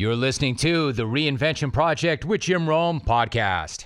You're listening to the Reinvention Project with Jim Rome podcast.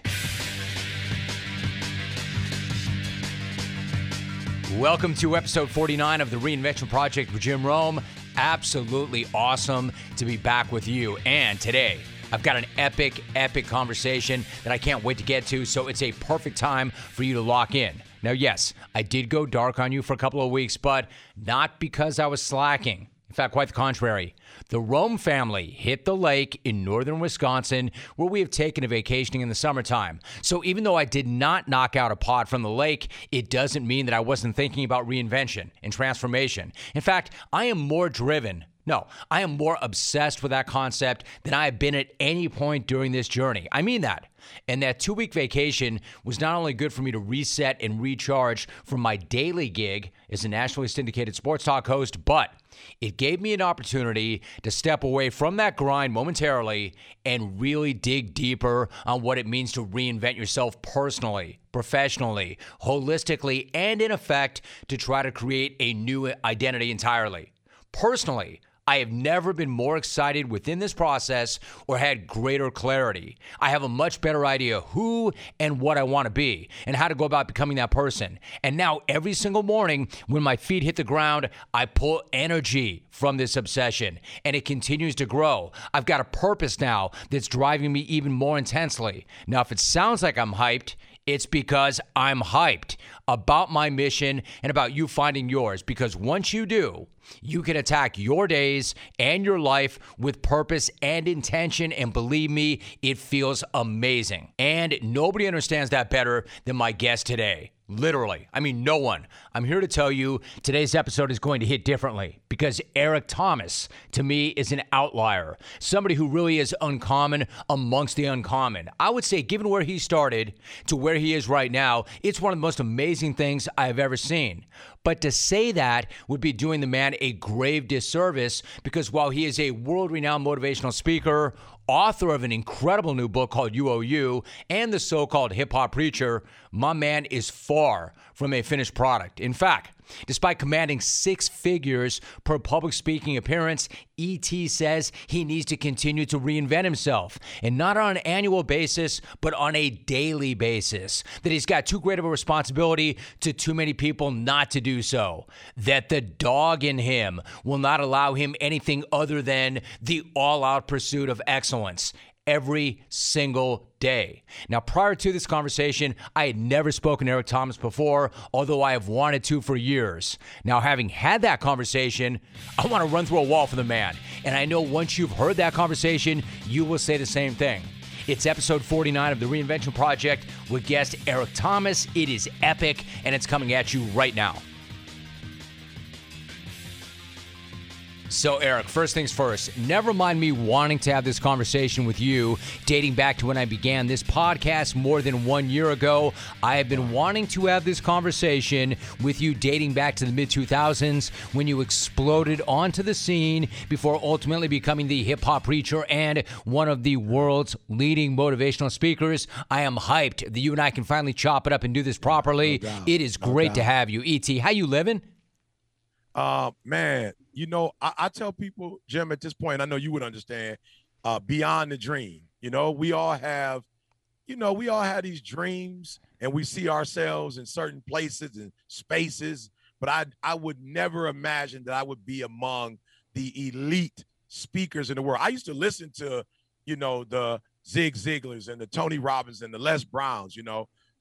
Welcome to episode 49 of the Reinvention Project with Jim Rome. Absolutely awesome to be back with you. And today, I've got an epic, epic conversation that I can't wait to get to. So it's a perfect time for you to lock in. Now, yes, I did go dark on you for a couple of weeks, but not because I was slacking. In fact, quite the contrary. The Rome family hit the lake in northern Wisconsin, where we have taken a vacationing in the summertime. So even though I did not knock out a pod from the lake, it doesn't mean that I wasn't thinking about reinvention and transformation. In fact, I am more driven no, I am more obsessed with that concept than I have been at any point during this journey. I mean that. And that two week vacation was not only good for me to reset and recharge from my daily gig as a nationally syndicated sports talk host, but it gave me an opportunity to step away from that grind momentarily and really dig deeper on what it means to reinvent yourself personally, professionally, holistically, and in effect to try to create a new identity entirely. Personally, I have never been more excited within this process or had greater clarity. I have a much better idea who and what I want to be and how to go about becoming that person. And now, every single morning when my feet hit the ground, I pull energy from this obsession and it continues to grow. I've got a purpose now that's driving me even more intensely. Now, if it sounds like I'm hyped, it's because I'm hyped about my mission and about you finding yours. Because once you do, you can attack your days and your life with purpose and intention. And believe me, it feels amazing. And nobody understands that better than my guest today. Literally. I mean, no one. I'm here to tell you today's episode is going to hit differently because Eric Thomas, to me, is an outlier. Somebody who really is uncommon amongst the uncommon. I would say, given where he started to where he is right now, it's one of the most amazing things I have ever seen. But to say that would be doing the man a grave disservice because while he is a world renowned motivational speaker, author of an incredible new book called UOU, and the so called hip hop preacher, my man is far from a finished product. In fact, Despite commanding six figures per public speaking appearance, ET says he needs to continue to reinvent himself, and not on an annual basis, but on a daily basis. That he's got too great of a responsibility to too many people not to do so. That the dog in him will not allow him anything other than the all out pursuit of excellence every single day. Now, prior to this conversation, I had never spoken to Eric Thomas before, although I have wanted to for years. Now, having had that conversation, I want to run through a wall for the man. And I know once you've heard that conversation, you will say the same thing. It's episode 49 of the Reinvention Project with guest Eric Thomas. It is epic, and it's coming at you right now. So, Eric, first things first, never mind me wanting to have this conversation with you dating back to when I began this podcast more than one year ago. I have been wanting to have this conversation with you dating back to the mid 2000s when you exploded onto the scene before ultimately becoming the hip hop preacher and one of the world's leading motivational speakers. I am hyped that you and I can finally chop it up and do this properly. No it is great no to have you. ET, how you living? Uh, man, you know, I, I, tell people, Jim, at this point, I know you would understand, uh, beyond the dream. You know, we all have, you know, we all have these dreams and we see ourselves in certain places and spaces. But I, I would never imagine that I would be among the elite speakers in the world. I used to listen to, you know, the Zig Ziglars and the Tony Robbins and the Les Browns. You know,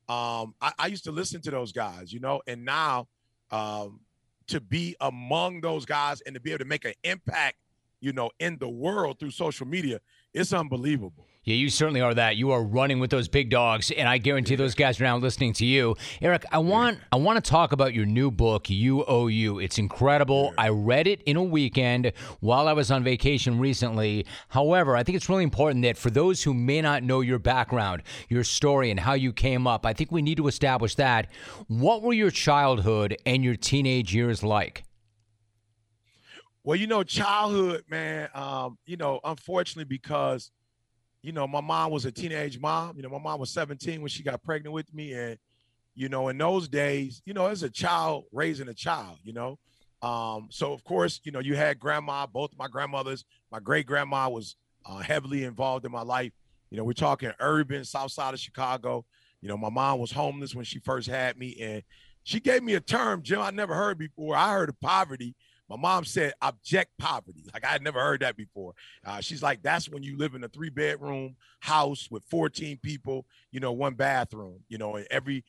um, I, I used to listen to those guys. You know, and now um, to be among those guys and to be able to make an impact, you know, in the world through social media, it's unbelievable. Yeah, you certainly are that. You are running with those big dogs, and I guarantee those guys are now listening to you. Eric, I want I want to talk about your new book, UOU. It's incredible. I read it in a weekend while I was on vacation recently. However, I think it's really important that for those who may not know your background, your story, and how you came up, I think we need to establish that. What were your childhood and your teenage years like? Well, you know, childhood, man. Um, you know, unfortunately, because you know, my mom was a teenage mom. You know, my mom was 17 when she got pregnant with me. And, you know, in those days, you know, as a child raising a child, you know. Um, so of course, you know, you had grandma, both my grandmothers, my great grandma was uh, heavily involved in my life. You know, we're talking urban, south side of Chicago. You know, my mom was homeless when she first had me, and she gave me a term, Jim, I never heard before. I heard of poverty. My mom said abject poverty. Like I had never heard that before. Uh, she's like, that's when you live in a three bedroom house with 14 people, you know, one bathroom, you know, and every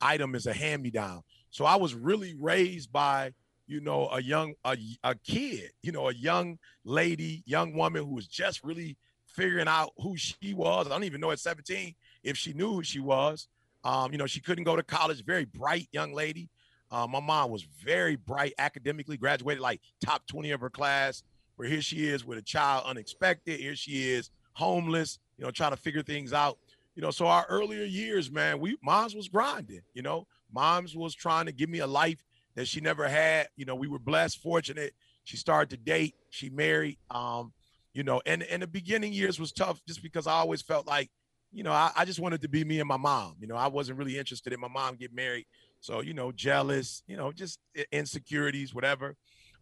item is a hand me down. So I was really raised by, you know, a young, a, a kid, you know, a young lady, young woman who was just really figuring out who she was. I don't even know at 17 if she knew who she was. Um, you know, she couldn't go to college. Very bright young lady. Uh, my mom was very bright academically, graduated like top 20 of her class. Where here she is with a child unexpected. Here she is homeless, you know, trying to figure things out. You know, so our earlier years, man, we moms was grinding, you know, moms was trying to give me a life that she never had. You know, we were blessed, fortunate. She started to date, she married. Um, you know, and and the beginning years was tough just because I always felt like you know, I, I, just wanted to be me and my mom. You know, I wasn't really interested in my mom get married. So, you know, jealous, you know, just insecurities, whatever.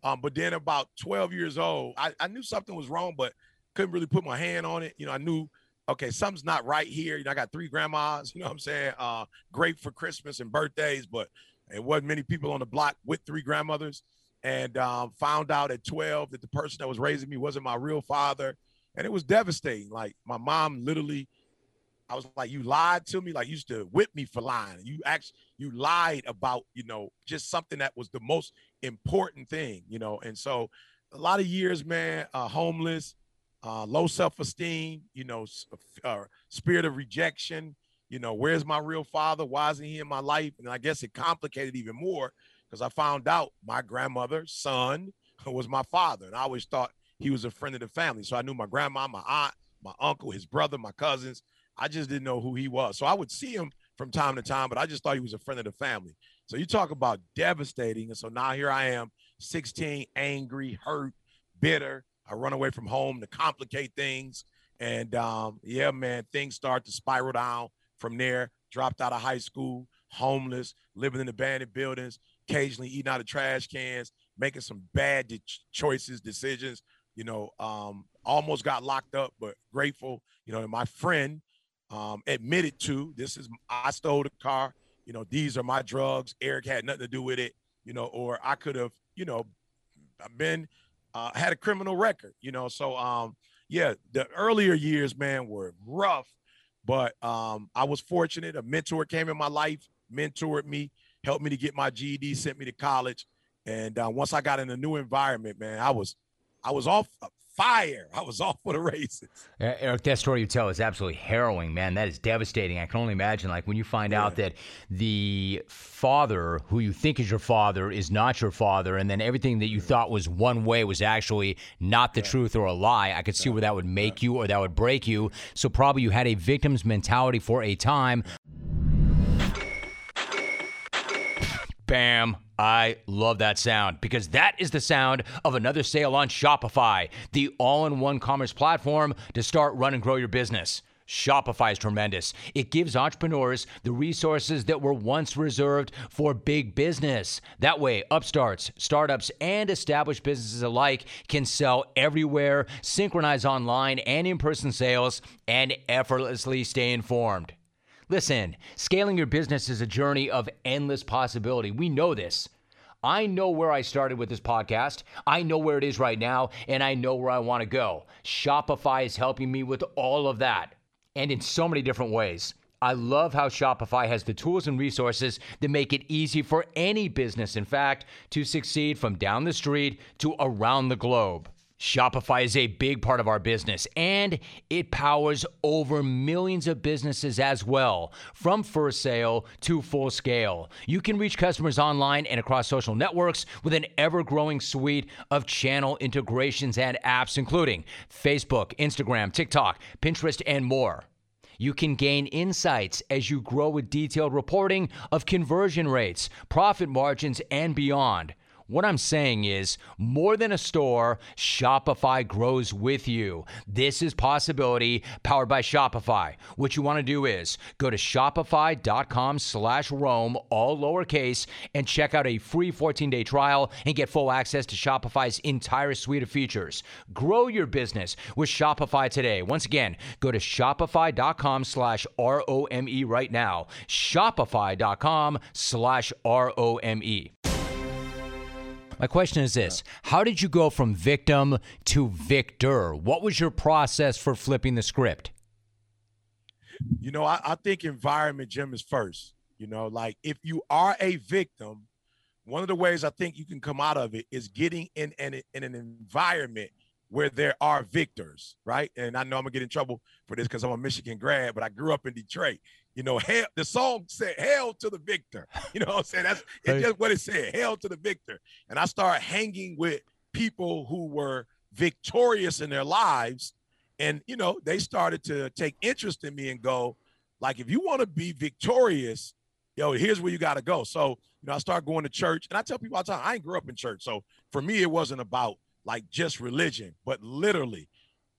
Um, but then about 12 years old, I, I knew something was wrong, but couldn't really put my hand on it. You know, I knew, okay, something's not right here. You know, I got three grandmas, you know what I'm saying? Uh, great for Christmas and birthdays, but it wasn't many people on the block with three grandmothers. And um, found out at 12 that the person that was raising me wasn't my real father. And it was devastating. Like my mom literally – I was like, you lied to me, like you used to whip me for lying. You actually you lied about, you know, just something that was the most important thing, you know. And so a lot of years, man, uh, homeless, uh, low self-esteem, you know, uh, spirit of rejection, you know, where's my real father? Why isn't he in my life? And I guess it complicated even more because I found out my grandmother's son was my father. And I always thought he was a friend of the family. So I knew my grandma, my aunt, my uncle, his brother, my cousins. I just didn't know who he was. So I would see him from time to time, but I just thought he was a friend of the family. So you talk about devastating. And so now here I am, 16, angry, hurt, bitter. I run away from home to complicate things. And um, yeah, man, things start to spiral down from there. Dropped out of high school, homeless, living in abandoned buildings, occasionally eating out of trash cans, making some bad de- choices, decisions. You know, um, almost got locked up, but grateful. You know, my friend um, admitted to this is I stole the car. You know, these are my drugs. Eric had nothing to do with it. You know, or I could have, you know, been uh, had a criminal record. You know, so um, yeah, the earlier years, man, were rough, but um, I was fortunate. A mentor came in my life, mentored me, helped me to get my GED, sent me to college, and uh, once I got in a new environment, man, I was I was off fire. I was off for the races. Eric, that story you tell is absolutely harrowing, man. That is devastating. I can only imagine, like, when you find yeah. out that the father who you think is your father is not your father, and then everything that you yeah. thought was one way was actually not the yeah. truth or a lie. I could see where that would make you or that would break you. So, probably you had a victim's mentality for a time. Bam. I love that sound because that is the sound of another sale on Shopify, the all in one commerce platform to start, run, and grow your business. Shopify is tremendous. It gives entrepreneurs the resources that were once reserved for big business. That way, upstarts, startups, and established businesses alike can sell everywhere, synchronize online and in person sales, and effortlessly stay informed. Listen, scaling your business is a journey of endless possibility. We know this. I know where I started with this podcast. I know where it is right now, and I know where I want to go. Shopify is helping me with all of that and in so many different ways. I love how Shopify has the tools and resources that make it easy for any business, in fact, to succeed from down the street to around the globe. Shopify is a big part of our business and it powers over millions of businesses as well, from first sale to full scale. You can reach customers online and across social networks with an ever growing suite of channel integrations and apps, including Facebook, Instagram, TikTok, Pinterest, and more. You can gain insights as you grow with detailed reporting of conversion rates, profit margins, and beyond. What I'm saying is, more than a store, Shopify grows with you. This is possibility powered by Shopify. What you want to do is go to shopify.com slash Rome, all lowercase, and check out a free 14-day trial and get full access to Shopify's entire suite of features. Grow your business with Shopify today. Once again, go to shopify.com slash R-O-M-E right now. Shopify.com slash R-O-M-E. My question is this How did you go from victim to victor? What was your process for flipping the script? You know, I, I think environment, Jim, is first. You know, like if you are a victim, one of the ways I think you can come out of it is getting in, in, in an environment where there are victors, right? And I know I'm gonna get in trouble for this because I'm a Michigan grad, but I grew up in Detroit. You know, hell, the song said "Hail to the Victor." You know what I'm saying? That's it's just what it said. "Hail to the Victor." And I started hanging with people who were victorious in their lives, and you know, they started to take interest in me and go, like, if you want to be victorious, yo, here's where you got to go. So, you know, I started going to church, and I tell people all the time, I ain't grew up in church, so for me, it wasn't about like just religion, but literally,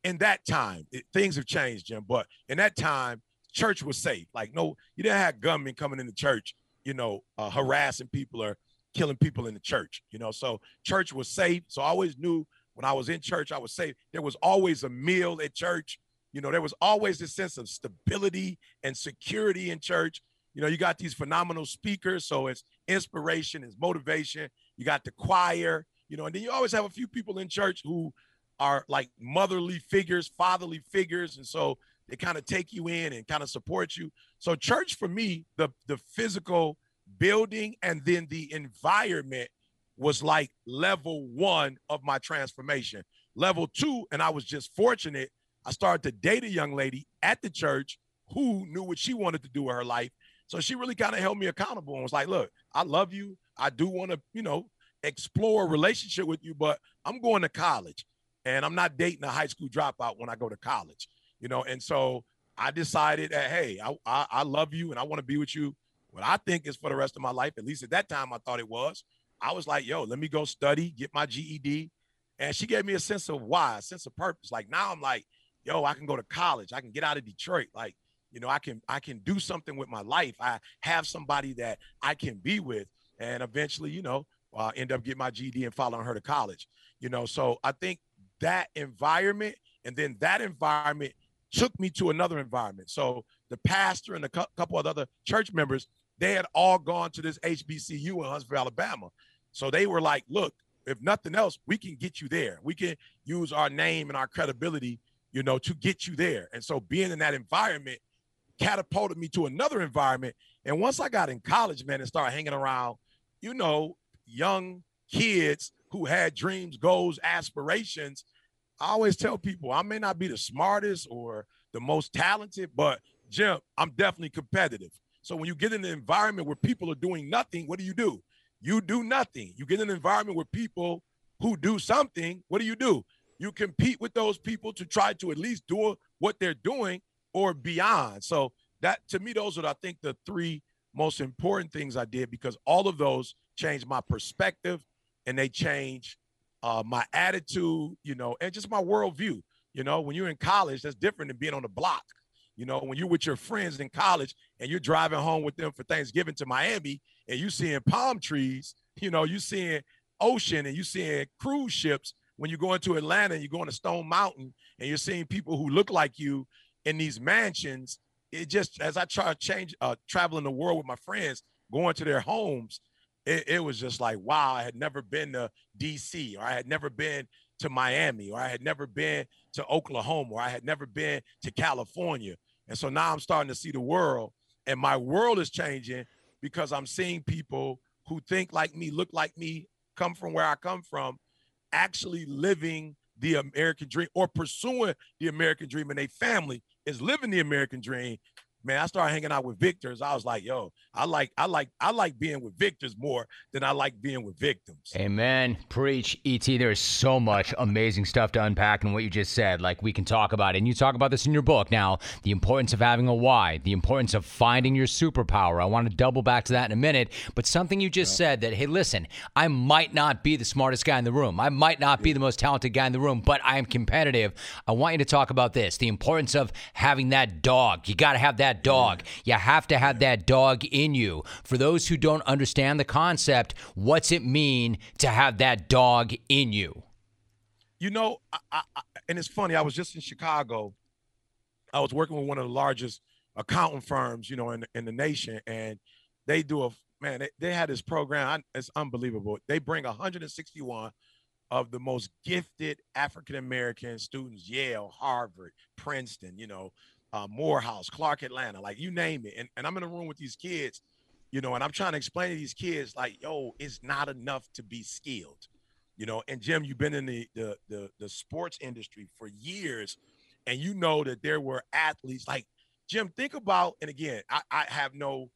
in that time, it, things have changed, Jim. But in that time church was safe. Like, no, you didn't have gunmen coming into church, you know, uh, harassing people or killing people in the church, you know. So church was safe. So I always knew when I was in church, I was safe. There was always a meal at church. You know, there was always this sense of stability and security in church. You know, you got these phenomenal speakers, so it's inspiration, it's motivation. You got the choir, you know, and then you always have a few people in church who are like motherly figures, fatherly figures, and so they kind of take you in and kind of support you. So church for me, the the physical building and then the environment was like level one of my transformation. Level two, and I was just fortunate. I started to date a young lady at the church who knew what she wanted to do with her life. So she really kind of held me accountable and was like, look, I love you. I do want to, you know, explore a relationship with you, but I'm going to college and I'm not dating a high school dropout when I go to college you know. And so I decided that hey, I, I, I love you and I want to be with you. What I think is for the rest of my life. At least at that time, I thought it was. I was like, yo, let me go study, get my GED, and she gave me a sense of why, a sense of purpose. Like now, I'm like, yo, I can go to college, I can get out of Detroit, like you know, I can I can do something with my life. I have somebody that I can be with, and eventually, you know, uh, end up getting my GED and following her to college. You know, so I think that environment, and then that environment took me to another environment. So the pastor and a couple of other church members, they had all gone to this HBCU in Huntsville, Alabama. So they were like, look, if nothing else, we can get you there. We can use our name and our credibility, you know, to get you there. And so being in that environment catapulted me to another environment. And once I got in college, man, and started hanging around, you know, young kids who had dreams, goals, aspirations, I always tell people I may not be the smartest or the most talented, but Jim, I'm definitely competitive. So when you get in an environment where people are doing nothing, what do you do? You do nothing. You get in an environment where people who do something, what do you do? You compete with those people to try to at least do what they're doing or beyond. So that to me, those are I think the three most important things I did because all of those changed my perspective and they change uh, my attitude, you know, and just my worldview. You know, when you're in college, that's different than being on the block. You know, when you're with your friends in college and you're driving home with them for Thanksgiving to Miami and you're seeing palm trees, you know, you're seeing ocean and you're seeing cruise ships. When you go into Atlanta and you're going to Stone Mountain and you're seeing people who look like you in these mansions, it just as I try to change, uh, traveling the world with my friends, going to their homes, it, it was just like, wow, I had never been to DC or I had never been to Miami or I had never been to Oklahoma or I had never been to California. And so now I'm starting to see the world and my world is changing because I'm seeing people who think like me, look like me, come from where I come from, actually living the American dream or pursuing the American dream and a family is living the American dream man, I started hanging out with victors. I was like, yo, I like, I like, I like being with victors more than I like being with victims. Amen. Preach, ET. There's so much amazing stuff to unpack in what you just said. Like we can talk about it. And you talk about this in your book now, the importance of having a why, the importance of finding your superpower. I want to double back to that in a minute. But something you just yeah. said that, hey, listen, I might not be the smartest guy in the room. I might not be the most talented guy in the room, but I am competitive. I want you to talk about this, the importance of having that dog. You got to have that that dog. You have to have that dog in you. For those who don't understand the concept, what's it mean to have that dog in you? You know, I, I, and it's funny. I was just in Chicago. I was working with one of the largest accounting firms, you know, in in the nation, and they do a man. They, they had this program. It's unbelievable. They bring 161 of the most gifted African American students, Yale, Harvard, Princeton, you know, uh, Morehouse, Clark Atlanta, like you name it. And, and I'm in a room with these kids, you know, and I'm trying to explain to these kids, like, yo, it's not enough to be skilled, you know. And Jim, you've been in the the the, the sports industry for years, and you know that there were athletes like Jim. Think about, and again, I, I have no,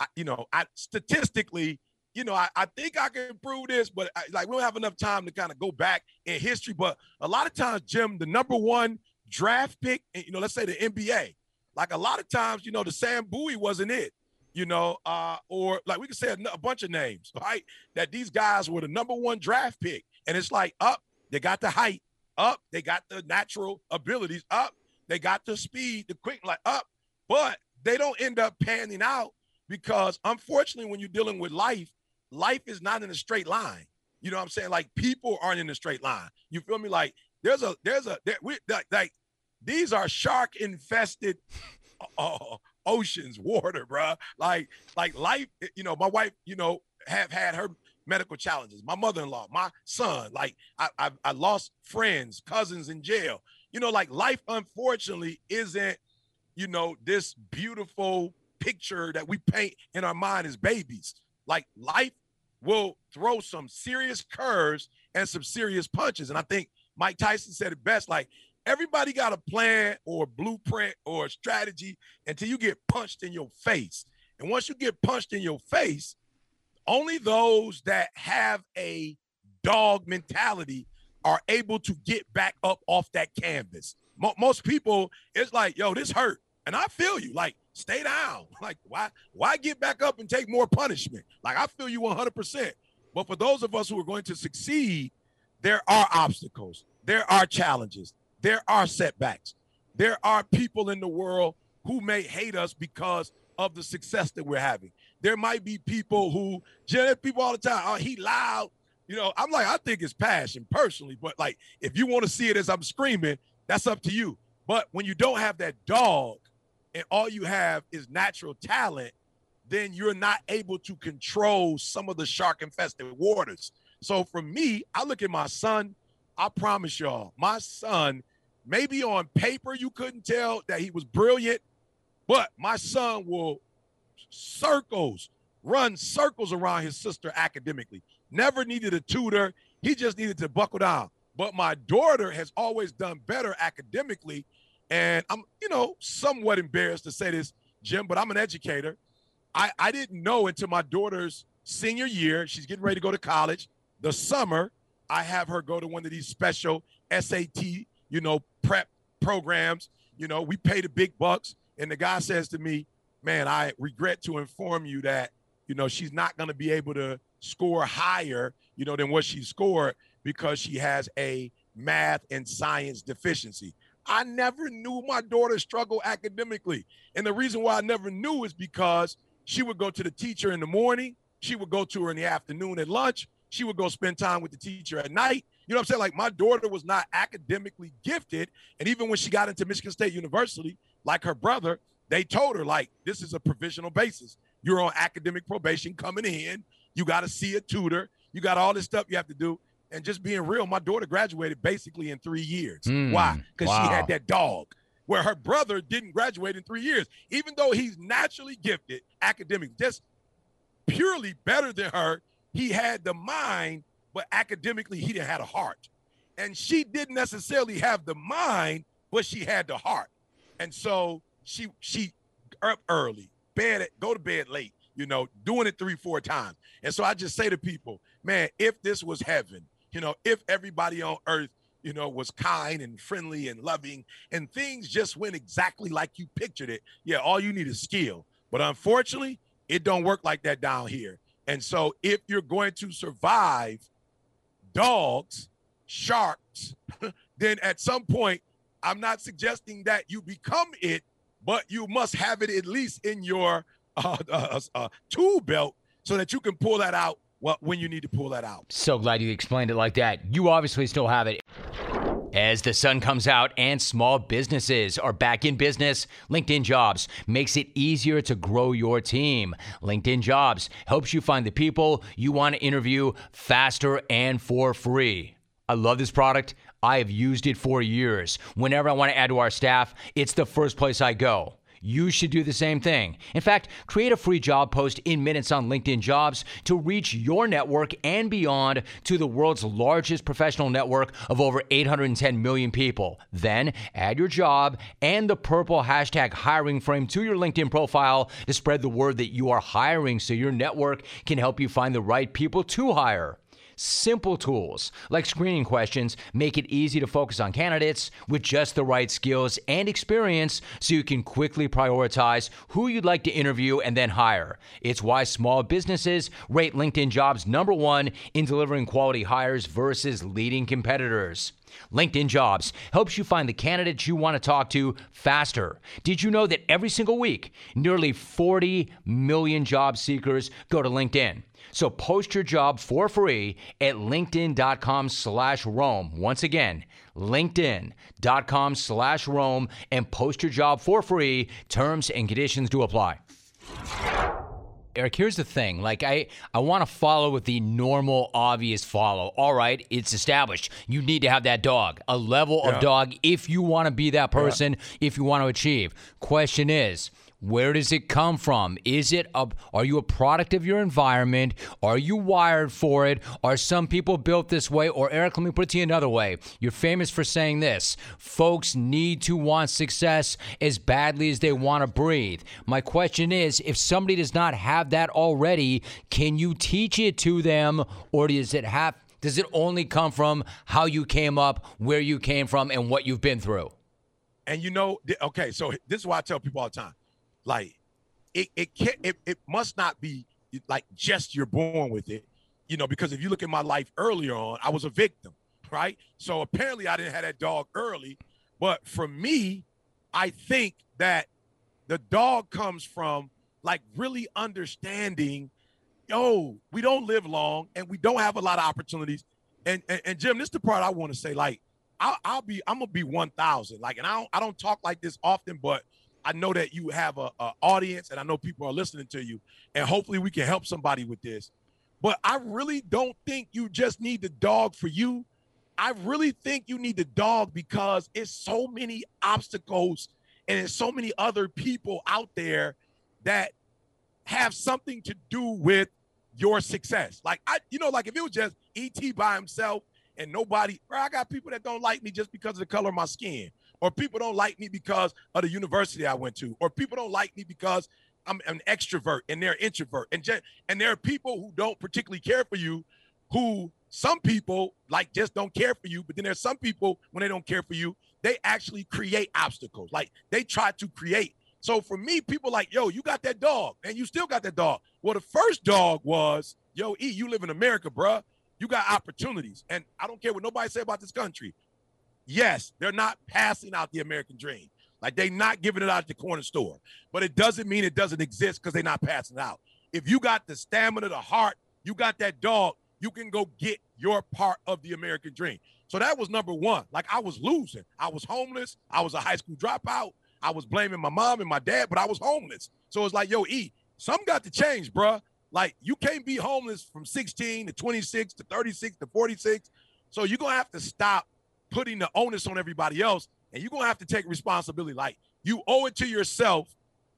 I, you know, I statistically, you know, I, I think I can prove this, but I, like we don't have enough time to kind of go back in history. But a lot of times, Jim, the number one draft pick, and you know, let's say the NBA, like a lot of times, you know, the Sam Bowie wasn't it, you know, uh, or like we could say a, a bunch of names, right? That these guys were the number one draft pick. And it's like up, they got the height, up, they got the natural abilities, up, they got the speed, the quick, like up, but they don't end up panning out because unfortunately, when you're dealing with life, life is not in a straight line. You know what I'm saying? Like people aren't in a straight line. You feel me? Like there's a there's a there, we, like, like these are shark infested uh, oceans, water, bro. Like like life. You know, my wife. You know, have had her medical challenges. My mother-in-law, my son. Like I I, I lost friends, cousins in jail. You know, like life unfortunately isn't you know this beautiful picture that we paint in our mind as babies. Like life will throw some serious curves and some serious punches. And I think Mike Tyson said it best like everybody got a plan or a blueprint or a strategy until you get punched in your face. And once you get punched in your face, only those that have a dog mentality are able to get back up off that canvas. most people, it's like, yo, this hurt. And I feel you. Like, stay down. Like, why, why get back up and take more punishment? Like, I feel you 100%. But for those of us who are going to succeed, there are obstacles, there are challenges, there are setbacks. There are people in the world who may hate us because of the success that we're having. There might be people who, just people all the time, oh, he loud. You know, I'm like, I think it's passion personally, but like, if you want to see it as I'm screaming, that's up to you. But when you don't have that dog and all you have is natural talent, then you're not able to control some of the shark infested waters. So for me, I look at my son. I promise y'all, my son, maybe on paper you couldn't tell that he was brilliant, but my son will circles, run circles around his sister academically. Never needed a tutor. He just needed to buckle down. But my daughter has always done better academically. And I'm, you know, somewhat embarrassed to say this, Jim, but I'm an educator. I, I didn't know until my daughter's senior year, she's getting ready to go to college the summer, I have her go to one of these special SAT, you know, prep programs. You know, we pay the big bucks. And the guy says to me, man, I regret to inform you that, you know, she's not going to be able to score higher, you know, than what she scored because she has a math and science deficiency. I never knew my daughter struggled academically. And the reason why I never knew is because she would go to the teacher in the morning, she would go to her in the afternoon at lunch, she would go spend time with the teacher at night. You know what I'm saying? Like my daughter was not academically gifted. And even when she got into Michigan State University, like her brother, they told her, like, this is a provisional basis. You're on academic probation coming in. You got to see a tutor. You got all this stuff you have to do. And just being real, my daughter graduated basically in three years. Mm, Why? Because wow. she had that dog. Where her brother didn't graduate in three years, even though he's naturally gifted academic, just purely better than her he had the mind, but academically he didn't have a heart. And she didn't necessarily have the mind, but she had the heart. And so she she up early, bed go to bed late, you know, doing it three, four times. And so I just say to people, man, if this was heaven, you know, if everybody on earth, you know, was kind and friendly and loving and things just went exactly like you pictured it, yeah, all you need is skill. But unfortunately, it don't work like that down here. And so if you're going to survive dogs, sharks, then at some point, I'm not suggesting that you become it, but you must have it at least in your uh, uh, uh, tool belt so that you can pull that out when you need to pull that out. So glad you explained it like that. You obviously still have it. As the sun comes out and small businesses are back in business, LinkedIn Jobs makes it easier to grow your team. LinkedIn Jobs helps you find the people you want to interview faster and for free. I love this product. I have used it for years. Whenever I want to add to our staff, it's the first place I go you should do the same thing. In fact, create a free job post in minutes on LinkedIn Jobs to reach your network and beyond to the world's largest professional network of over 810 million people. Then add your job and the purple hashtag hiring frame to your LinkedIn profile to spread the word that you are hiring so your network can help you find the right people to hire. Simple tools like screening questions make it easy to focus on candidates with just the right skills and experience so you can quickly prioritize who you'd like to interview and then hire. It's why small businesses rate LinkedIn jobs number one in delivering quality hires versus leading competitors. LinkedIn Jobs helps you find the candidates you want to talk to faster. Did you know that every single week, nearly 40 million job seekers go to LinkedIn? So post your job for free at linkedin.com slash Rome. Once again, linkedin.com slash Rome and post your job for free. Terms and conditions do apply. Eric, here's the thing. Like I, I want to follow with the normal, obvious follow. All right, it's established. You need to have that dog, a level yeah. of dog, if you want to be that person, yeah. if you want to achieve. Question is, where does it come from? Is it a are you a product of your environment? Are you wired for it? Are some people built this way? Or Eric, let me put it to you another way. You're famous for saying this. Folks need to want success as badly as they want to breathe. My question is, if somebody does not have that already, can you teach it to them or does it have does it only come from how you came up, where you came from, and what you've been through? And you know, okay, so this is why I tell people all the time like it it can't it, it must not be like just you're born with it, you know, because if you look at my life earlier on, I was a victim, right? So apparently I didn't have that dog early. But for me, I think that the dog comes from like really understanding, yo, we don't live long and we don't have a lot of opportunities. And and, and Jim, this is the part I want to say. Like, I'll, I'll be, I'm gonna be one thousand. Like, and I don't, I don't talk like this often, but I know that you have a, a, audience and I know people are listening to you and hopefully we can help somebody with this. But I really don't think you just need the dog for you. I really think you need the dog because it's so many obstacles and there's so many other people out there that have something to do with your success. Like I, you know, like if it was just ET by himself and nobody, bro, I got people that don't like me just because of the color of my skin or people don't like me because of the university I went to, or people don't like me because I'm an extrovert and they're introvert. And just, and there are people who don't particularly care for you, who some people like just don't care for you. But then there's some people when they don't care for you, they actually create obstacles. Like they try to create. So for me, people like, yo, you got that dog, and you still got that dog. Well, the first dog was, yo, E, you live in America, bruh. You got opportunities. And I don't care what nobody say about this country. Yes, they're not passing out the American dream. Like they're not giving it out at the corner store. But it doesn't mean it doesn't exist because they're not passing out. If you got the stamina, the heart, you got that dog, you can go get your part of the American dream. So that was number one. Like I was losing. I was homeless. I was a high school dropout. I was blaming my mom and my dad, but I was homeless. So it's like, yo, E, some got to change, bruh. Like you can't be homeless from 16 to 26 to 36 to 46. So you're gonna have to stop putting the onus on everybody else, and you're gonna have to take responsibility. Like you owe it to yourself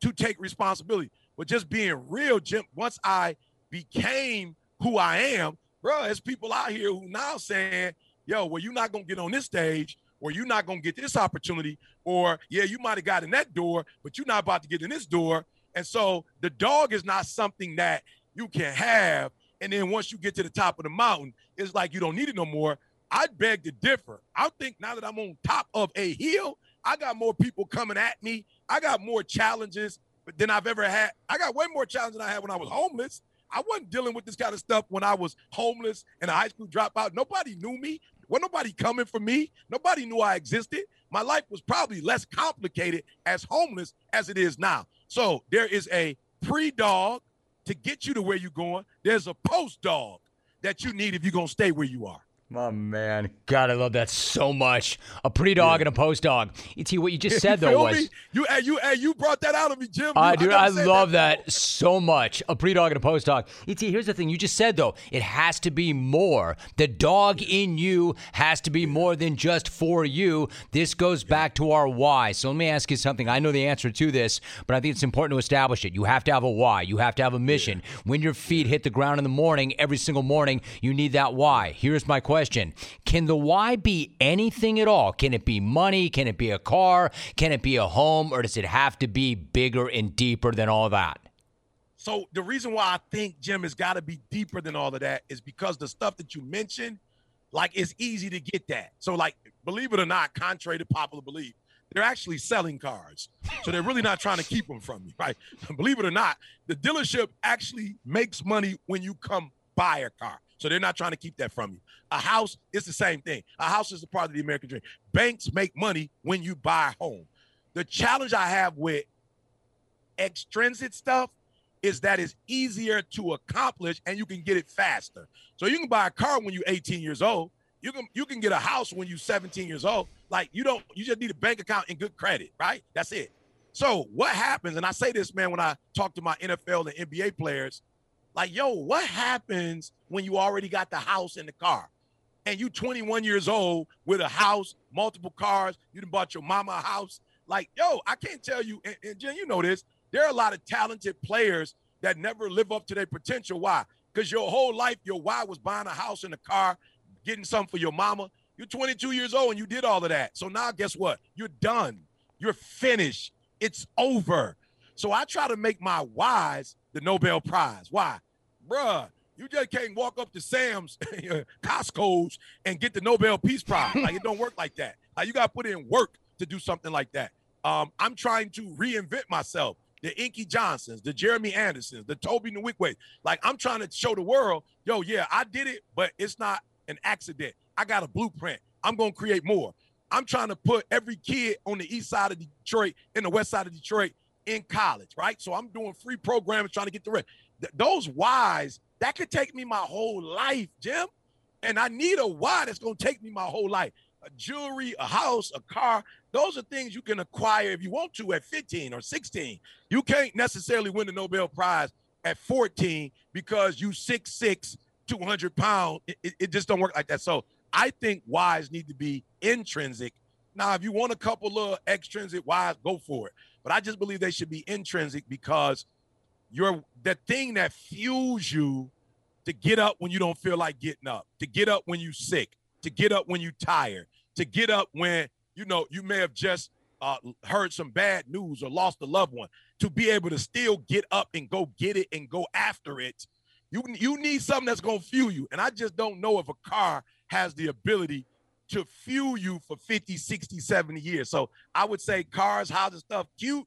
to take responsibility. But just being real, Jim, once I became who I am, bro, there's people out here who now saying, yo, well, you're not gonna get on this stage or you're not gonna get this opportunity, or yeah, you might have got in that door, but you're not about to get in this door. And so the dog is not something that you can have. And then once you get to the top of the mountain, it's like you don't need it no more. I'd beg to differ. I think now that I'm on top of a hill, I got more people coming at me. I got more challenges than I've ever had. I got way more challenges than I had when I was homeless. I wasn't dealing with this kind of stuff when I was homeless and a high school dropout. Nobody knew me. Wasn't nobody coming for me. Nobody knew I existed. My life was probably less complicated as homeless as it is now. So there is a pre-dog to get you to where you're going. There's a post-dog that you need if you're gonna stay where you are. My man, God, I love that so much. A pre-dog yeah. and a post-dog. ET, what you just said though was me? you, you, you brought that out of me, Jim. Uh, dude, I, I love that, that so much. A pre-dog and a post-dog. ET, here's the thing: you just said though, it has to be more. The dog in you has to be more than just for you. This goes back to our why. So let me ask you something. I know the answer to this, but I think it's important to establish it. You have to have a why. You have to have a mission. When your feet hit the ground in the morning, every single morning, you need that why. Here's my question question Can the why be anything at all? Can it be money? Can it be a car? Can it be a home? Or does it have to be bigger and deeper than all that? So the reason why I think Jim has got to be deeper than all of that is because the stuff that you mentioned, like it's easy to get that. So like, believe it or not, contrary to popular belief, they're actually selling cars. So they're really not trying to keep them from you, right? believe it or not, the dealership actually makes money when you come buy a car. So they're not trying to keep that from you. A house is the same thing. A house is a part of the American dream. Banks make money when you buy a home. The challenge I have with extrinsic stuff is that it's easier to accomplish and you can get it faster. So you can buy a car when you're 18 years old. You can you can get a house when you're 17 years old. Like you don't you just need a bank account and good credit, right? That's it. So what happens, and I say this, man, when I talk to my NFL and NBA players, like, yo, what happens when you already got the house and the car? And you 21 years old with a house, multiple cars, you done bought your mama a house. Like, yo, I can't tell you, and, and Jim, you know this, there are a lot of talented players that never live up to their potential. Why? Because your whole life, your why was buying a house and a car, getting something for your mama. You're 22 years old and you did all of that. So now guess what? You're done. You're finished. It's over. So I try to make my whys the Nobel Prize. Why? Bruh, you just can't walk up to Sam's, Costco's, and get the Nobel Peace Prize. like it don't work like that. Like you got to put in work to do something like that. Um, I'm trying to reinvent myself. The Inky Johnsons, the Jeremy Andersons, the Tobe Nwigwe. Like I'm trying to show the world, yo, yeah, I did it, but it's not an accident. I got a blueprint. I'm gonna create more. I'm trying to put every kid on the east side of Detroit and the west side of Detroit in college, right? So I'm doing free programs trying to get the rest th- those whys that could take me my whole life, Jim. And I need a why that's gonna take me my whole life. A jewelry, a house, a car. Those are things you can acquire if you want to at 15 or 16. You can't necessarily win the Nobel Prize at 14 because you six six, 200 pounds. It, it just don't work like that. So I think whys need to be intrinsic. Now, if you want a couple of extrinsic whys, go for it. But I just believe they should be intrinsic because your the thing that fuels you to get up when you don't feel like getting up, to get up when you're sick, to get up when you're tired, to get up when you know you may have just uh, heard some bad news or lost a loved one, to be able to still get up and go get it and go after it. You you need something that's gonna fuel you, and I just don't know if a car has the ability to fuel you for 50, 60, 70 years. So I would say cars, houses, stuff, cute,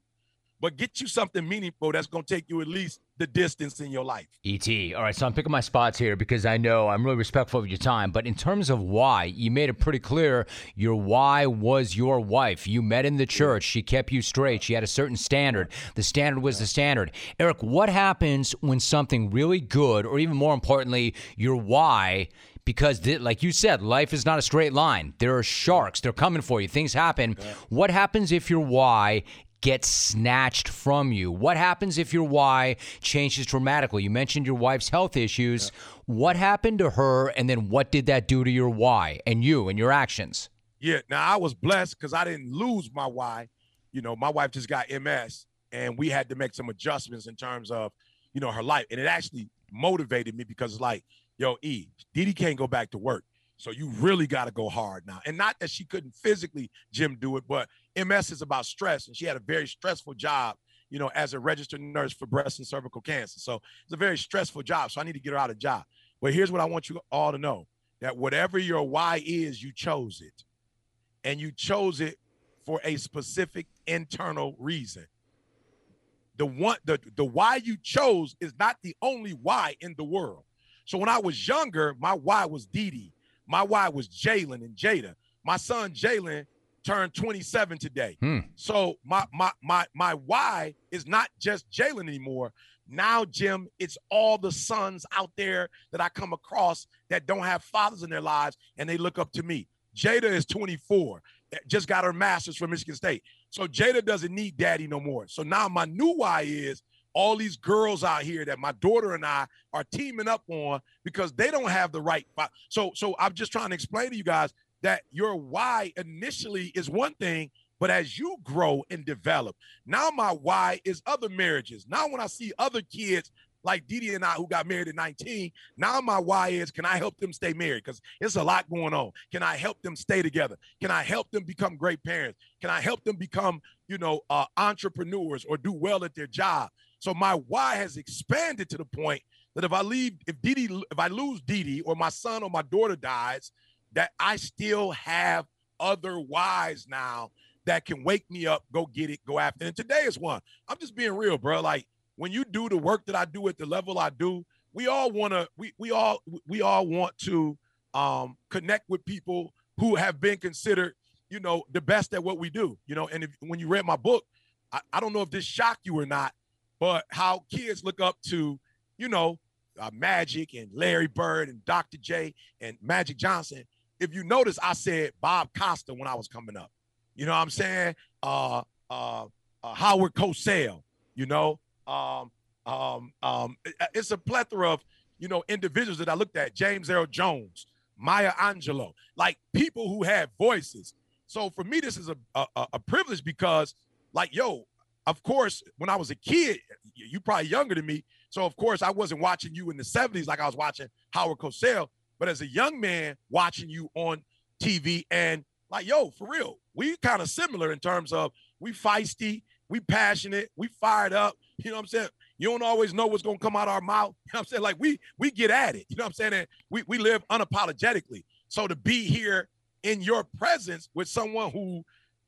but get you something meaningful that's going to take you at least the distance in your life. ET. All right, so I'm picking my spots here because I know I'm really respectful of your time. But in terms of why, you made it pretty clear your why was your wife. You met in the church. She kept you straight. She had a certain standard. The standard was the standard. Eric, what happens when something really good, or even more importantly, your why because like you said life is not a straight line there are sharks they're coming for you things happen what happens if your why gets snatched from you. What happens if your why changes dramatically? You mentioned your wife's health issues. Yeah. What happened to her, and then what did that do to your why and you and your actions? Yeah, now I was blessed because I didn't lose my why. You know, my wife just got MS, and we had to make some adjustments in terms of, you know, her life, and it actually motivated me because it's like, yo, E, Didi can't go back to work. So you really got to go hard now. And not that she couldn't physically, Jim, do it, but MS is about stress. And she had a very stressful job, you know, as a registered nurse for breast and cervical cancer. So it's a very stressful job. So I need to get her out of job. But here's what I want you all to know that whatever your why is, you chose it. And you chose it for a specific internal reason. The one the, the why you chose is not the only why in the world. So when I was younger, my why was Dee Dee. My why was Jalen and Jada. My son Jalen turned 27 today. Hmm. So my my my my why is not just Jalen anymore. Now, Jim, it's all the sons out there that I come across that don't have fathers in their lives and they look up to me. Jada is 24, just got her master's from Michigan State. So Jada doesn't need daddy no more. So now my new why is all these girls out here that my daughter and I are teaming up on because they don't have the right. So, so I'm just trying to explain to you guys that your why initially is one thing, but as you grow and develop, now my why is other marriages. Now when I see other kids like Didi and I who got married at 19, now my why is can I help them stay married? Because it's a lot going on. Can I help them stay together? Can I help them become great parents? Can I help them become, you know, uh, entrepreneurs or do well at their job? So my why has expanded to the point that if I leave, if Didi, if I lose Didi or my son or my daughter dies, that I still have other whys now that can wake me up, go get it, go after. And today is one. I'm just being real, bro. Like when you do the work that I do at the level I do, we all want to, we we all we all want to um, connect with people who have been considered, you know, the best at what we do. You know, and if, when you read my book, I, I don't know if this shocked you or not, but how kids look up to, you know, uh, Magic and Larry Bird and Dr. J and Magic Johnson. If you notice, I said Bob Costas when I was coming up. You know what I'm saying? Uh, uh, uh Howard Cosell, you know. Um, um, um, it's a plethora of, you know, individuals that I looked at. James Earl Jones, Maya Angelou, like people who had voices. So for me, this is a, a, a privilege because, like, yo, of course, when I was a kid, you probably younger than me. So of course, I wasn't watching you in the 70s like I was watching Howard Cosell. But as a young man watching you on TV and like, yo, for real, we kind of similar in terms of we feisty, we passionate, we fired up. You know what I'm saying? You don't always know what's gonna come out our mouth. You know what I'm saying? Like we we get at it. You know what I'm saying? And we we live unapologetically. So to be here in your presence with someone who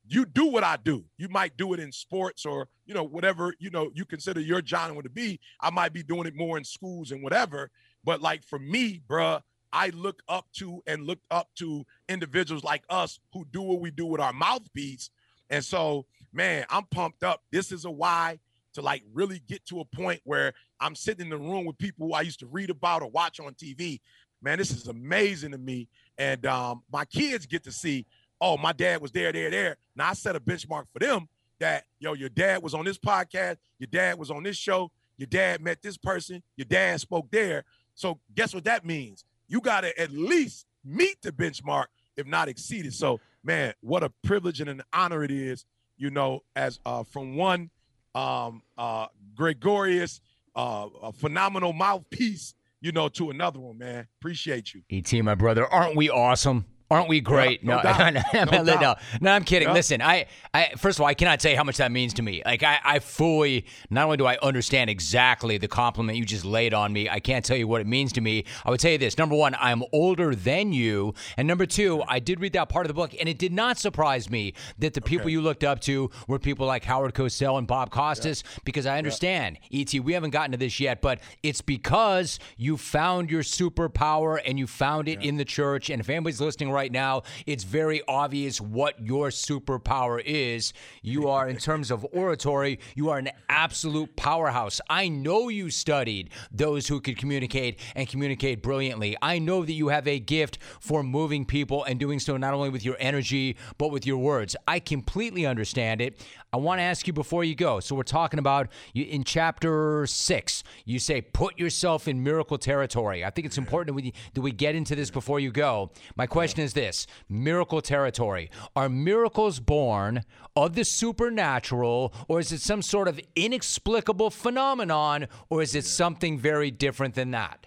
you do what I do. You might do it in sports or, you know, whatever, you know, you consider your genre to be. I might be doing it more in schools and whatever. But like for me, bruh, I look up to and look up to individuals like us who do what we do with our mouthpiece. And so, man, I'm pumped up. This is a why to like really get to a point where I'm sitting in the room with people I used to read about or watch on TV. Man, this is amazing to me. And um, my kids get to see oh, my dad was there, there, there. Now I set a benchmark for them that, yo, your dad was on this podcast, your dad was on this show, your dad met this person, your dad spoke there. So guess what that means? You got to at least meet the benchmark, if not exceed it. So, man, what a privilege and an honor it is, you know, as uh, from one um, uh, gregarious, uh, a phenomenal mouthpiece, you know, to another one, man. Appreciate you. ET, my brother. Aren't we awesome? Aren't we great? no, no, no, no, no, no, I'm kidding. Listen, I, I, first of all, I cannot say how much that means to me. Like, I, I fully, not only do I understand exactly the compliment you just laid on me, I can't tell you what it means to me. I would tell you this: number one, I'm older than you, and number two, I did read that part of the book, and it did not surprise me that the people okay. you looked up to were people like Howard Cosell and Bob Costas, yeah. because I understand, yeah. Et, we haven't gotten to this yet, but it's because you found your superpower and you found it yeah. in the church. And if anybody's listening right right now, it's very obvious what your superpower is. You are, in terms of oratory, you are an absolute powerhouse. I know you studied those who could communicate and communicate brilliantly. I know that you have a gift for moving people and doing so not only with your energy, but with your words. I completely understand it. I want to ask you before you go. So, we're talking about you, in chapter six, you say, put yourself in miracle territory. I think it's important that we, that we get into this before you go. My question is this miracle territory. Are miracles born of the supernatural, or is it some sort of inexplicable phenomenon, or is it something very different than that?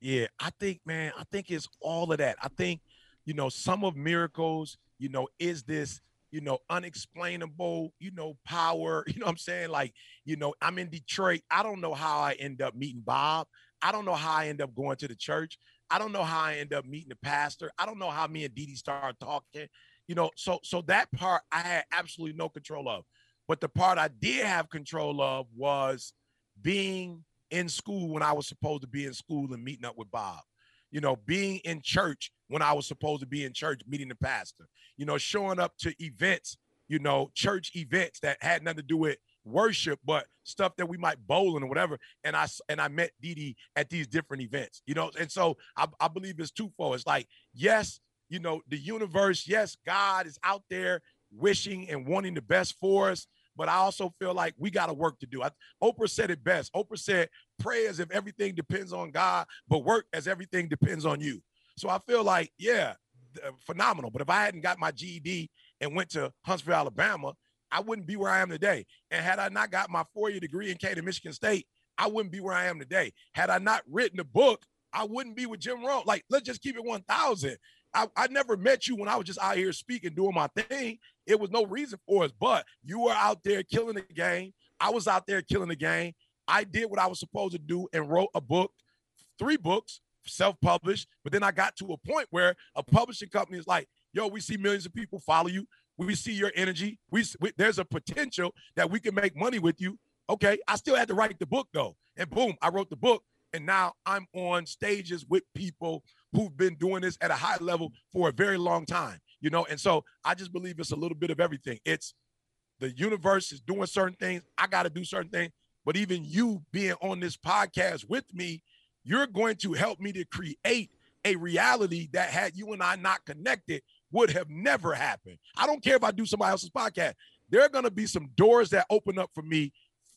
Yeah, I think, man, I think it's all of that. I think you know, some of miracles, you know, is this, you know, unexplainable, you know, power. You know I'm saying? Like, you know, I'm in Detroit. I don't know how I end up meeting Bob. I don't know how I end up going to the church. I don't know how I end up meeting the pastor. I don't know how me and Didi started talking. You know, so so that part I had absolutely no control of. But the part I did have control of was being in school when I was supposed to be in school and meeting up with Bob. You know, being in church when I was supposed to be in church meeting the pastor. You know, showing up to events, you know, church events that had nothing to do with worship, but stuff that we might bowling or whatever. And I and I met Didi at these different events, you know. And so I, I believe it's twofold. It's like, yes, you know, the universe, yes, God is out there wishing and wanting the best for us. But I also feel like we got a work to do. I, Oprah said it best. Oprah said, pray as if everything depends on God, but work as everything depends on you. So I feel like, yeah, uh, phenomenal. But if I hadn't got my GED and went to Huntsville, Alabama, I wouldn't be where I am today. And had I not got my four-year degree in Cato, Michigan State, I wouldn't be where I am today. Had I not written a book, I wouldn't be with Jim Rome. Like, let's just keep it 1,000. I, I never met you when I was just out here speaking, doing my thing. It was no reason for us, but you were out there killing the game. I was out there killing the game. I did what I was supposed to do and wrote a book, three books, self-published. But then I got to a point where a publishing company is like, yo, we see millions of people follow you. We see your energy. We, we, there's a potential that we can make money with you. Okay, I still had to write the book though, and boom, I wrote the book, and now I'm on stages with people who've been doing this at a high level for a very long time. You know, and so I just believe it's a little bit of everything. It's the universe is doing certain things. I got to do certain things. But even you being on this podcast with me, you're going to help me to create a reality that had you and I not connected would have never happened. I don't care if I do somebody else's podcast. There are going to be some doors that open up for me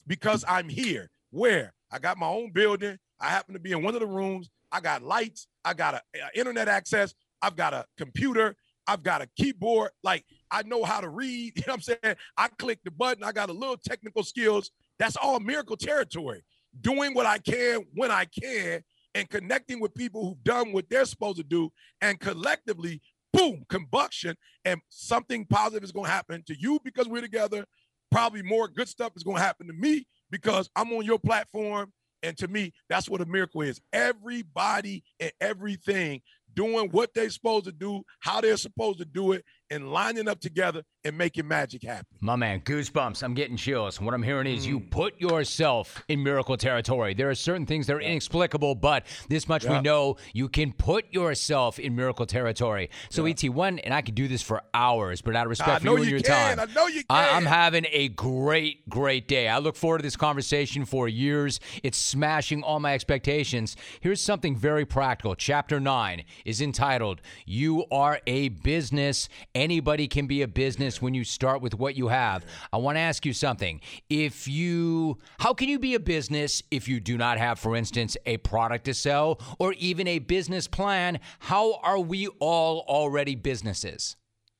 because I'm here. Where I got my own building. I happen to be in one of the rooms. I got lights. I got a, a internet access. I've got a computer. I've got a keyboard. Like I know how to read. You know what I'm saying? I click the button. I got a little technical skills. That's all miracle territory. Doing what I can when I can and connecting with people who've done what they're supposed to do and collectively boom, combustion, and something positive is going to happen to you because we're together. Probably more good stuff is going to happen to me because I'm on your platform. And to me, that's what a miracle is. Everybody and everything doing what they're supposed to do, how they're supposed to do it, and lining up together and making magic happen. My man, goosebumps. I'm getting chills. What I'm hearing is mm. you put yourself in miracle territory. There are certain things that are inexplicable, but this much yeah. we know you can put yourself in miracle territory. So, yeah. ET1, and I could do this for hours, but out of respect for you and your can. time, I know you can. I, I'm having a great, great day. I look forward to this conversation for years. It's smashing all my expectations. Here's something very practical. Chapter 9 is entitled, You Are a Business anybody can be a business when you start with what you have. I want to ask you something. If you, how can you be a business if you do not have, for instance, a product to sell or even a business plan? How are we all already businesses?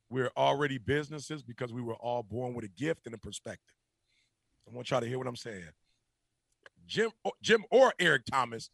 We're already businesses because we were all born with a gift and a perspective. I want y'all to hear what I'm saying. Jim, Jim or Eric Thomas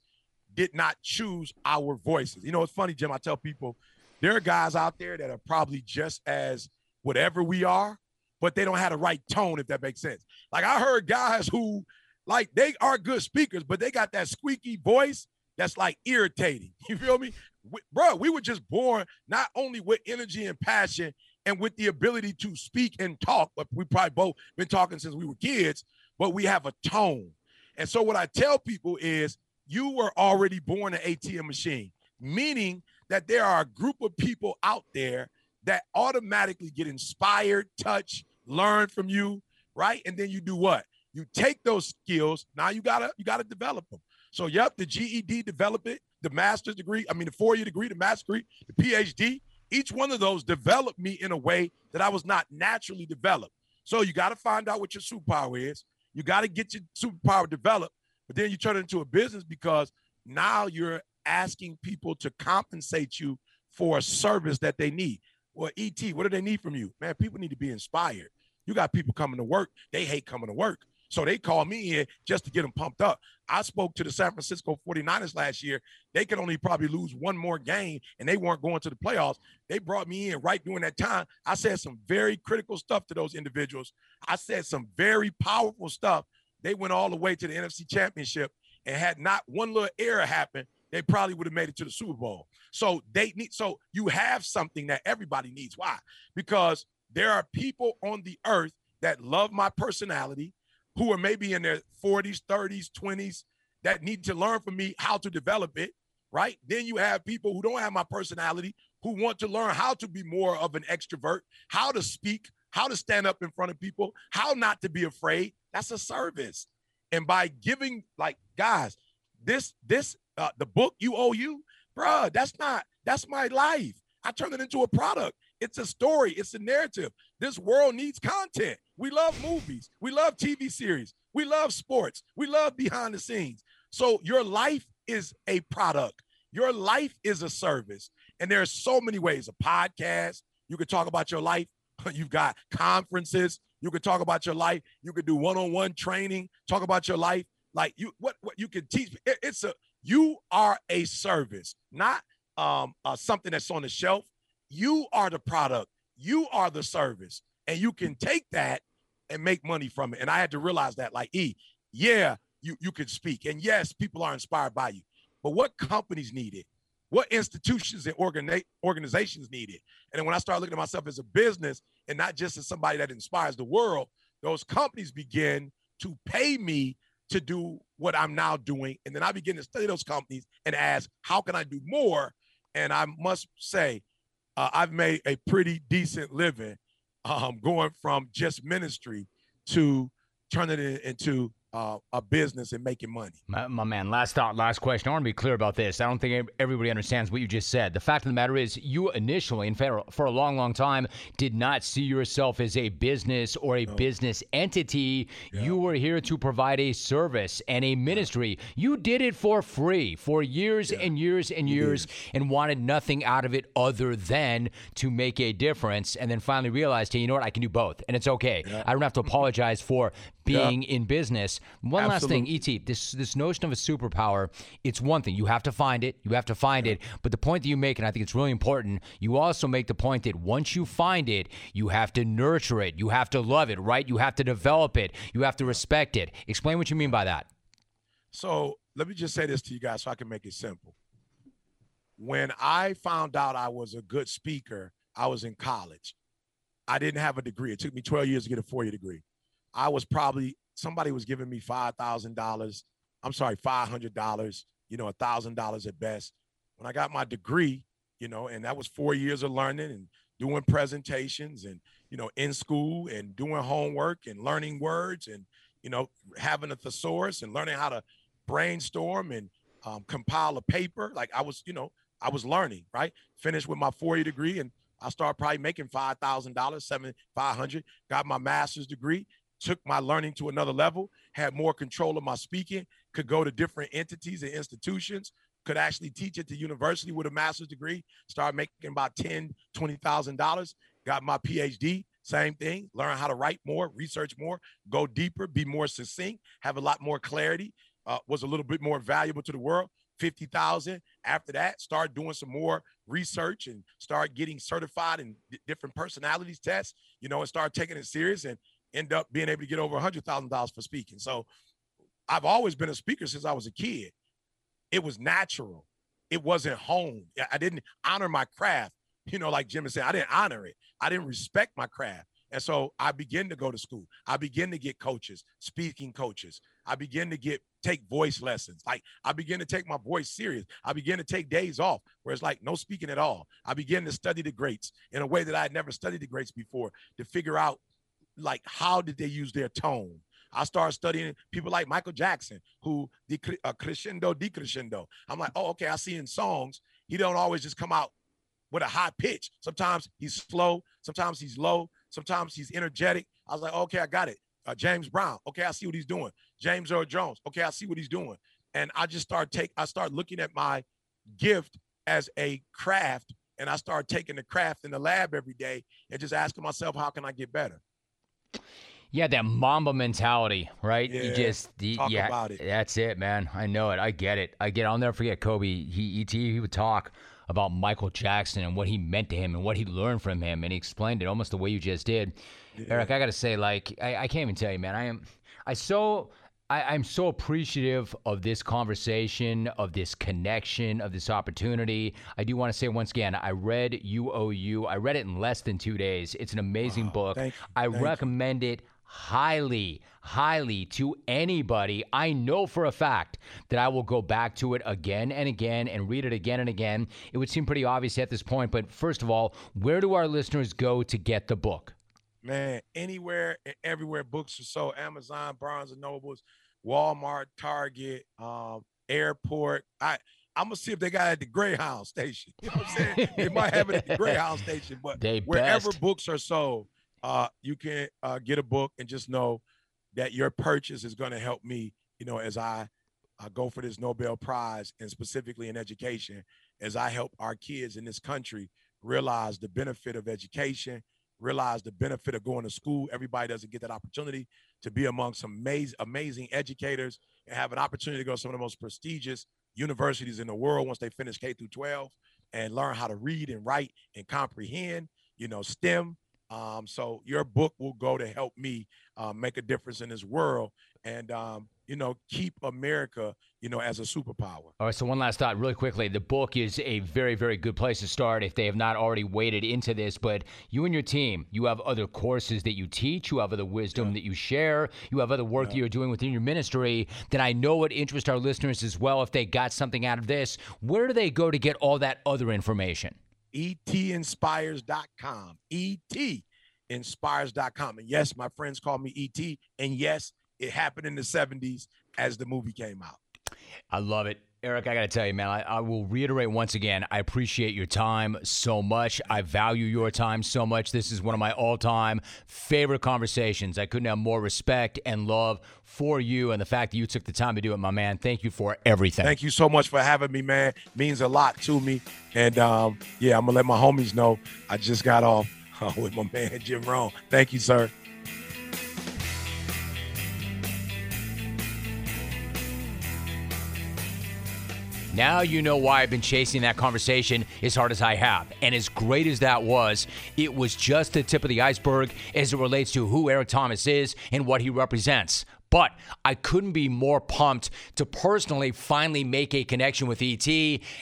did not choose our voices. You know, it's funny, Jim. I tell people there are guys out there that are probably just as whatever we are, but they don't have the right tone, if that makes sense. Like I heard guys who, like, they are good speakers, but they got that squeaky voice that's like irritating. You feel me? We, bro, we were just born not only with energy and passion and with the ability to speak and talk, but we probably both been talking since we were kids, but we have a tone. And so what I tell people is you were already born an ATM machine, meaning that there are a group of people out there that automatically get inspired, touch, learn from you, right? And then you do what? You take those skills. Now you gotta you gotta develop them. So yep, the GED develop it, the master's degree, I mean the four-year degree, the master's degree, the PhD. Each one of those developed me in a way that I was not naturally developed. So you got to find out what your superpower is. You got to get your superpower developed, but then you turn it into a business because now you're asking people to compensate you for a service that they need. Well, ET, what do they need from you? Man, people need to be inspired. You got people coming to work, they hate coming to work. So they call me in just to get them pumped up. I spoke to the San Francisco 49ers last year. They could only probably lose one more game and they weren't going to the playoffs. They brought me in right during that time. I said some very critical stuff to those individuals. I said some very powerful stuff. They went all the way to the NFC Championship and had not one little error happen, they probably would have made it to the Super Bowl. So they need so you have something that everybody needs. Why? Because there are people on the earth that love my personality, who are maybe in their 40s, 30s, 20s, that need to learn from me how to develop it, right? Then you have people who don't have my personality, who want to learn how to be more of an extrovert, how to speak, how to stand up in front of people, how not to be afraid. That's a service. And by giving, like, guys, this, this, uh, the book you owe you, bruh, that's not, that's my life. I turned it into a product. It's a story, it's a narrative. This world needs content. We love movies, we love TV series, we love sports, we love behind the scenes. So your life is a product, your life is a service. And there are so many ways a podcast, you could talk about your life. You've got conferences, you could talk about your life. You could do one-on-one training, talk about your life. Like you, what what you can teach. It, it's a you are a service, not um uh, something that's on the shelf. You are the product. You are the service, and you can take that and make money from it. And I had to realize that, like, E, yeah, you you can speak, and yes, people are inspired by you. But what companies need it? What institutions and organi- organizations need it? And then when I started looking at myself as a business and not just as somebody that inspires the world, those companies begin to pay me to do what I'm now doing. And then I begin to study those companies and ask, how can I do more? And I must say, uh, I've made a pretty decent living um, going from just ministry to turning it into uh, a business and making money. My, my, man, last thought, last question. I want to be clear about this. I don't think everybody understands what you just said. The fact of the matter is, you initially, in fact, for a long, long time, did not see yourself as a business or a no. business entity. Yeah. You were here to provide a service and a ministry. You did it for free for years yeah. and years and years and wanted nothing out of it other than to make a difference. And then finally realized, hey, you know what? I can do both. And it's okay. Yeah. I don't have to apologize for being in business. One Absolutely. last thing, ET, this this notion of a superpower, it's one thing. You have to find it. You have to find yeah. it. But the point that you make, and I think it's really important, you also make the point that once you find it, you have to nurture it. You have to love it, right? You have to develop it. You have to respect it. Explain what you mean by that. So let me just say this to you guys so I can make it simple. When I found out I was a good speaker, I was in college. I didn't have a degree. It took me 12 years to get a four year degree. I was probably somebody was giving me five thousand dollars. I'm sorry, five hundred dollars. You know, a thousand dollars at best. When I got my degree, you know, and that was four years of learning and doing presentations and you know in school and doing homework and learning words and you know having a thesaurus and learning how to brainstorm and um, compile a paper. Like I was, you know, I was learning. Right, finished with my four year degree and I started probably making five thousand dollars, seven five hundred. Got my master's degree, took my learning to another level, had more control of my speaking, could go to different entities and institutions, could actually teach at the university with a master's degree, start making about ten, twenty thousand dollars, got my PhD, same thing, learn how to write more, research more, go deeper, be more succinct, have a lot more clarity, uh, was a little bit more valuable to the world. 50,000. After that, start doing some more research and start getting certified in d- different personalities tests, you know, and start taking it serious. And end up being able to get over a hundred thousand dollars for speaking. So I've always been a speaker since I was a kid. It was natural. It wasn't home. I didn't honor my craft. You know, like Jim said, I didn't honor it. I didn't respect my craft. And so I began to go to school. I began to get coaches, speaking coaches. I began to get take voice lessons. Like I began to take my voice serious. I began to take days off where it's like no speaking at all. I began to study the greats in a way that I had never studied the greats before to figure out like how did they use their tone? I started studying people like Michael Jackson, who the uh, crescendo, decrescendo. I'm like, oh, okay. I see in songs he don't always just come out with a high pitch. Sometimes he's slow. Sometimes he's low. Sometimes he's energetic. I was like, okay, I got it. Uh, James Brown. Okay, I see what he's doing. James Earl Jones. Okay, I see what he's doing. And I just start take. I start looking at my gift as a craft, and I start taking the craft in the lab every day and just asking myself, how can I get better? Yeah, that Mamba mentality, right? Yeah, you just you, talk yeah, about it. That's it, man. I know it. I get it. I get. It. I'll never forget Kobe. He ET. He would talk about Michael Jackson and what he meant to him and what he learned from him, and he explained it almost the way you just did. Eric, I got to say, like, I, I can't even tell you, man. I am. I so I, I'm so appreciative of this conversation, of this connection, of this opportunity. I do want to say once again, I read You Owe You. I read it in less than two days. It's an amazing book. thank you, I thank you. recommend it highly, highly to anybody. I know for a fact that I will go back to it again and again and read it again and again. It would seem pretty obvious at this point, but first of all, where do our listeners go to get the book? Man, anywhere and everywhere books are sold. Amazon, Barnes and Nobles, Walmart, Target, um, airport. I I'm gonna see if they got it at the Greyhound station. You know what I'm saying? they might have it at the Greyhound station, but They wherever best. books are sold, uh, you can uh, get a book and just know that your purchase is going to help me. You know, as I uh, go for this Nobel Prize and specifically in education, as I help our kids in this country realize the benefit of education, realize the benefit of going to school. Everybody doesn't get that opportunity to be among some amazing, amazing educators and have an opportunity to go to some of the most prestigious universities in the world once they finish K through 12 and learn how to read and write and comprehend, you know, STEM. Um, so your book will go to help me uh, make a difference in this world and, um, you know, keep America, you know, as a superpower. All right, so one last thought, really quickly. The book is a very, very good place to start if they have not already waded into this. But you and your team, you have other courses that you teach, you have other wisdom that you share, you have other work that you're doing within your ministry that I know would interest our listeners as well if they got something out of this. Where do they go to get all that other information? Etinspires.com. etinspires.com. And yes, my friends call me ET. And yes, it happened in the 70s as the movie came out. I love it. Eric, I got to tell you, man, I, I will reiterate once again I appreciate your time so much. I value your time so much. This is one of my all time favorite conversations. I couldn't have more respect and love for you and the fact that you took the time to do it, my man. Thank you for everything. Thank you so much for having me, man. Means a lot to me. And um, yeah, I'm gonna let my homies know I just got off uh, with my man Jim Rome. Thank you, sir. Now you know why I've been chasing that conversation as hard as I have. And as great as that was, it was just the tip of the iceberg as it relates to who Eric Thomas is and what he represents. But I couldn't be more pumped to personally finally make a connection with ET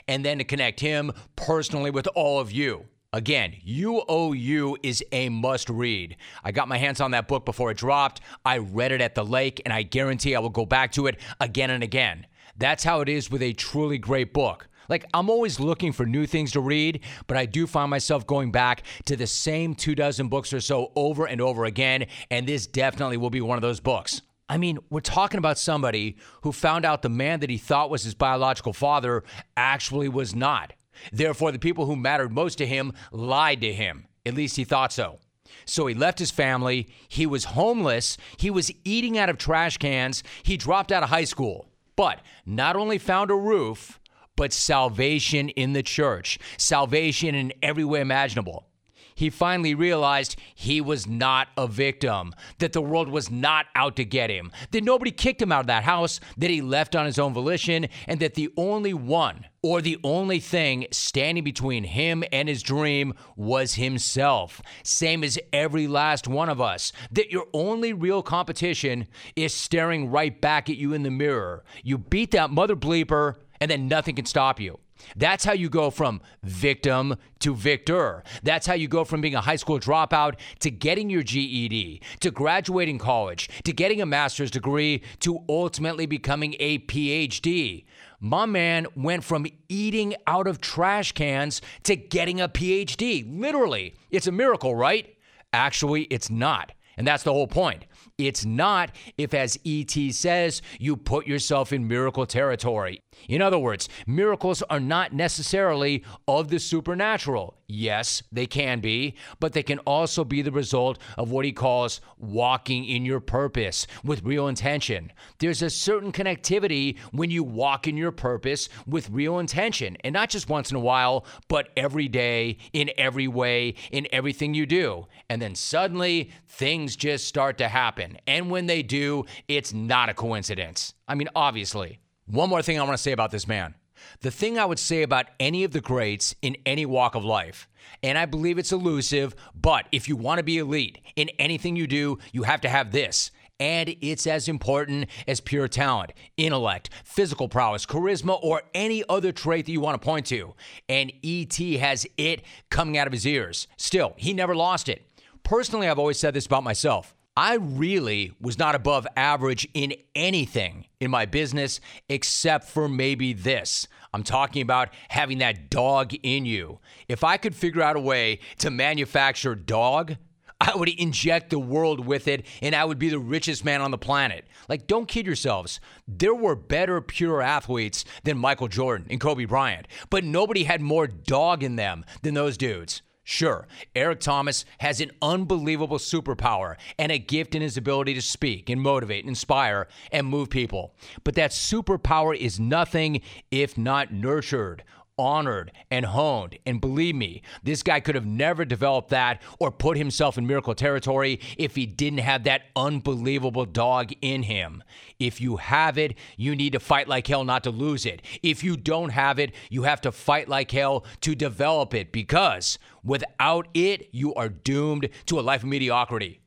and then to connect him personally with all of you. Again, You Owe You is a must read. I got my hands on that book before it dropped. I read it at the lake, and I guarantee I will go back to it again and again. That's how it is with a truly great book. Like, I'm always looking for new things to read, but I do find myself going back to the same two dozen books or so over and over again, and this definitely will be one of those books. I mean, we're talking about somebody who found out the man that he thought was his biological father actually was not. Therefore, the people who mattered most to him lied to him. At least he thought so. So he left his family. He was homeless. He was eating out of trash cans. He dropped out of high school. But not only found a roof, but salvation in the church, salvation in every way imaginable. He finally realized he was not a victim, that the world was not out to get him, that nobody kicked him out of that house, that he left on his own volition, and that the only one or the only thing standing between him and his dream was himself. Same as every last one of us, that your only real competition is staring right back at you in the mirror. You beat that mother bleeper, and then nothing can stop you. That's how you go from victim to victor. That's how you go from being a high school dropout to getting your GED, to graduating college, to getting a master's degree, to ultimately becoming a PhD. My man went from eating out of trash cans to getting a PhD. Literally, it's a miracle, right? Actually, it's not. And that's the whole point. It's not if, as ET says, you put yourself in miracle territory. In other words, miracles are not necessarily of the supernatural. Yes, they can be, but they can also be the result of what he calls walking in your purpose with real intention. There's a certain connectivity when you walk in your purpose with real intention, and not just once in a while, but every day, in every way, in everything you do. And then suddenly, things just start to happen. And when they do, it's not a coincidence. I mean, obviously. One more thing I want to say about this man. The thing I would say about any of the greats in any walk of life, and I believe it's elusive, but if you want to be elite in anything you do, you have to have this. And it's as important as pure talent, intellect, physical prowess, charisma, or any other trait that you want to point to. And ET has it coming out of his ears. Still, he never lost it. Personally, I've always said this about myself. I really was not above average in anything in my business except for maybe this. I'm talking about having that dog in you. If I could figure out a way to manufacture dog, I would inject the world with it and I would be the richest man on the planet. Like, don't kid yourselves. There were better pure athletes than Michael Jordan and Kobe Bryant, but nobody had more dog in them than those dudes. Sure, Eric Thomas has an unbelievable superpower and a gift in his ability to speak and motivate, inspire, and move people. But that superpower is nothing if not nurtured honored and honed. And believe me, this guy could have never developed that or put himself in miracle territory if he didn't have that unbelievable dog in him. If you have it, you need to fight like hell not to lose it. If you don't have it, you have to fight like hell to develop it because without it, you are doomed to a life of mediocrity.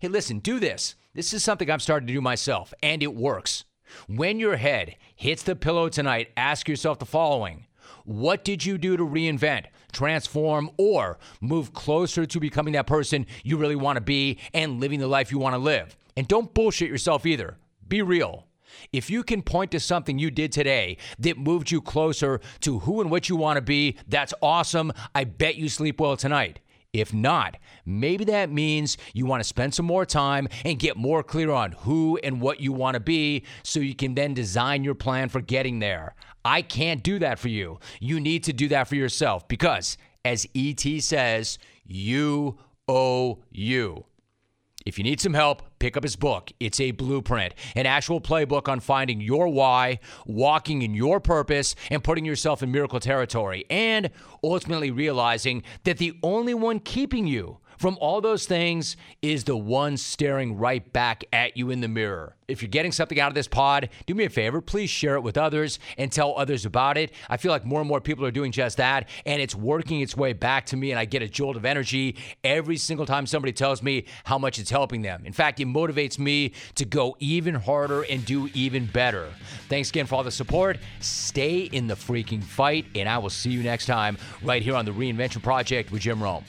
Hey, listen, do this. This is something I'm starting to do myself, and it works. When your head hits the pillow tonight, ask yourself the following what did you do to reinvent, transform, or move closer to becoming that person you really want to be and living the life you want to live? And don't bullshit yourself either. Be real. If you can point to something you did today that moved you closer to who and what you want to be, that's awesome. I bet you sleep well tonight. If not, maybe that means you want to spend some more time and get more clear on who and what you want to be so you can then design your plan for getting there. I can't do that for you. You need to do that for yourself because, as ET says, you owe you. If you need some help, pick up his book. It's a blueprint, an actual playbook on finding your why, walking in your purpose, and putting yourself in miracle territory, and ultimately realizing that the only one keeping you from all those things is the one staring right back at you in the mirror. If you're getting something out of this pod, do me a favor, please share it with others and tell others about it. I feel like more and more people are doing just that, and it's working its way back to me, and I get a jolt of energy every single time somebody tells me how much it's helping them. In fact, it motivates me to go even harder and do even better. Thanks again for all the support. Stay in the freaking fight, and I will see you next time right here on the Reinvention Project with Jim Rome.